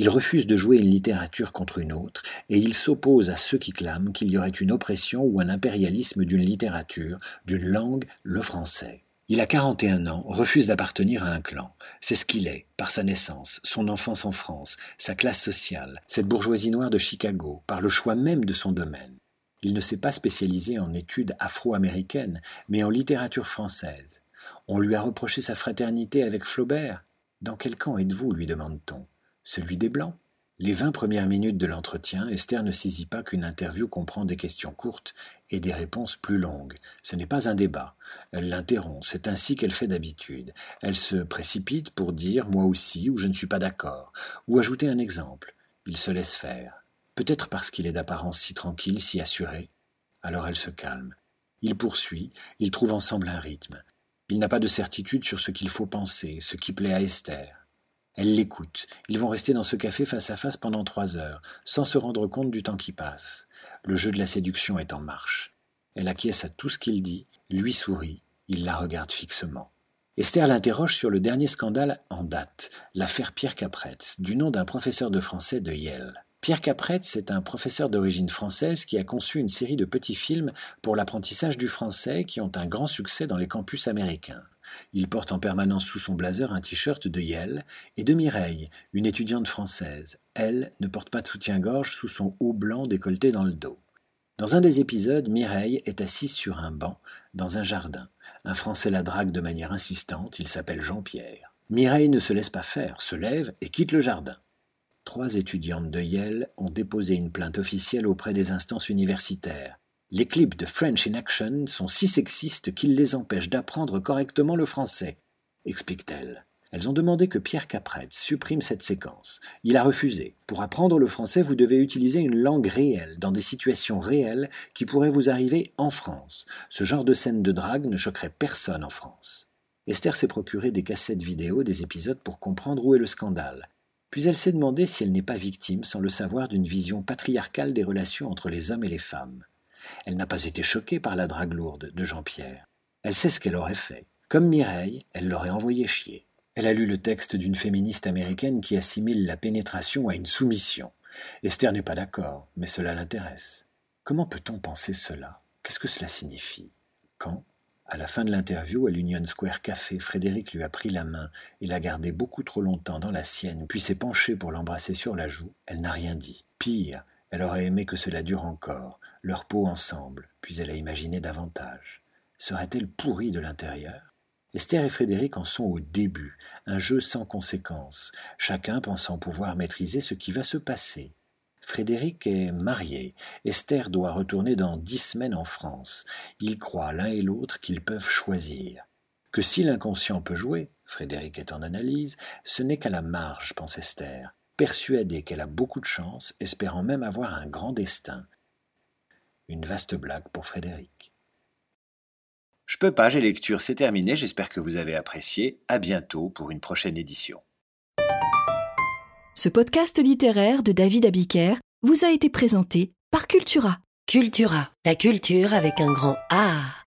Il refuse de jouer une littérature contre une autre, et il s'oppose à ceux qui clament qu'il y aurait une oppression ou un impérialisme d'une littérature, d'une langue, le français. Il a 41 ans, refuse d'appartenir à un clan. C'est ce qu'il est, par sa naissance, son enfance en France, sa classe sociale, cette bourgeoisie noire de Chicago, par le choix même de son domaine. Il ne s'est pas spécialisé en études afro-américaines, mais en littérature française. On lui a reproché sa fraternité avec Flaubert. Dans quel camp êtes-vous lui demande-t-on celui des Blancs. Les vingt premières minutes de l'entretien, Esther ne saisit pas qu'une interview comprend des questions courtes et des réponses plus longues. Ce n'est pas un débat. Elle l'interrompt, c'est ainsi qu'elle fait d'habitude. Elle se précipite pour dire moi aussi ou je ne suis pas d'accord, ou ajouter un exemple. Il se laisse faire. Peut-être parce qu'il est d'apparence si tranquille, si assuré. Alors elle se calme. Il poursuit, ils trouvent ensemble un rythme. Il n'a pas de certitude sur ce qu'il faut penser, ce qui plaît à Esther. Elle l'écoute. Ils vont rester dans ce café face à face pendant trois heures, sans se rendre compte du temps qui passe. Le jeu de la séduction est en marche. Elle acquiesce à tout ce qu'il dit, lui sourit, il la regarde fixement. Esther l'interroge sur le dernier scandale en date, l'affaire Pierre Capretz, du nom d'un professeur de français de Yale. Pierre Capretz est un professeur d'origine française qui a conçu une série de petits films pour l'apprentissage du français qui ont un grand succès dans les campus américains. Il porte en permanence sous son blazer un t-shirt de Yale et de Mireille, une étudiante française. Elle ne porte pas de soutien-gorge sous son haut blanc décolleté dans le dos. Dans un des épisodes, Mireille est assise sur un banc dans un jardin. Un Français la drague de manière insistante, il s'appelle Jean-Pierre. Mireille ne se laisse pas faire, se lève et quitte le jardin. Trois étudiantes de Yale ont déposé une plainte officielle auprès des instances universitaires. Les clips de French in Action sont si sexistes qu'ils les empêchent d'apprendre correctement le français, explique-t-elle. Elles ont demandé que Pierre Capretz supprime cette séquence. Il a refusé. Pour apprendre le français, vous devez utiliser une langue réelle, dans des situations réelles qui pourraient vous arriver en France. Ce genre de scène de drague ne choquerait personne en France. Esther s'est procuré des cassettes vidéo des épisodes pour comprendre où est le scandale. Puis elle s'est demandé si elle n'est pas victime, sans le savoir, d'une vision patriarcale des relations entre les hommes et les femmes. Elle n'a pas été choquée par la drague lourde de Jean-Pierre. Elle sait ce qu'elle aurait fait. Comme Mireille, elle l'aurait envoyé chier. Elle a lu le texte d'une féministe américaine qui assimile la pénétration à une soumission. Esther n'est pas d'accord, mais cela l'intéresse. Comment peut-on penser cela? Qu'est-ce que cela signifie? Quand, à la fin de l'interview à l'Union Square Café, Frédéric lui a pris la main et l'a gardée beaucoup trop longtemps dans la sienne, puis s'est penchée pour l'embrasser sur la joue, elle n'a rien dit. Pire, elle aurait aimé que cela dure encore, leur peau ensemble, puis elle a imaginé davantage. Serait-elle pourrie de l'intérieur? Esther et Frédéric en sont au début, un jeu sans conséquence, chacun pensant pouvoir maîtriser ce qui va se passer. Frédéric est marié. Esther doit retourner dans dix semaines en France. Ils croient l'un et l'autre qu'ils peuvent choisir. Que si l'inconscient peut jouer, Frédéric est en analyse, ce n'est qu'à la marge, pense Esther, persuadée qu'elle a beaucoup de chance, espérant même avoir un grand destin. Une vaste blague pour Frédéric. Je peux pas, j'ai lecture, c'est terminé, j'espère que vous avez apprécié. À bientôt pour une prochaine édition. Ce podcast littéraire de David Abiker vous a été présenté par Cultura. Cultura, la culture avec un grand A.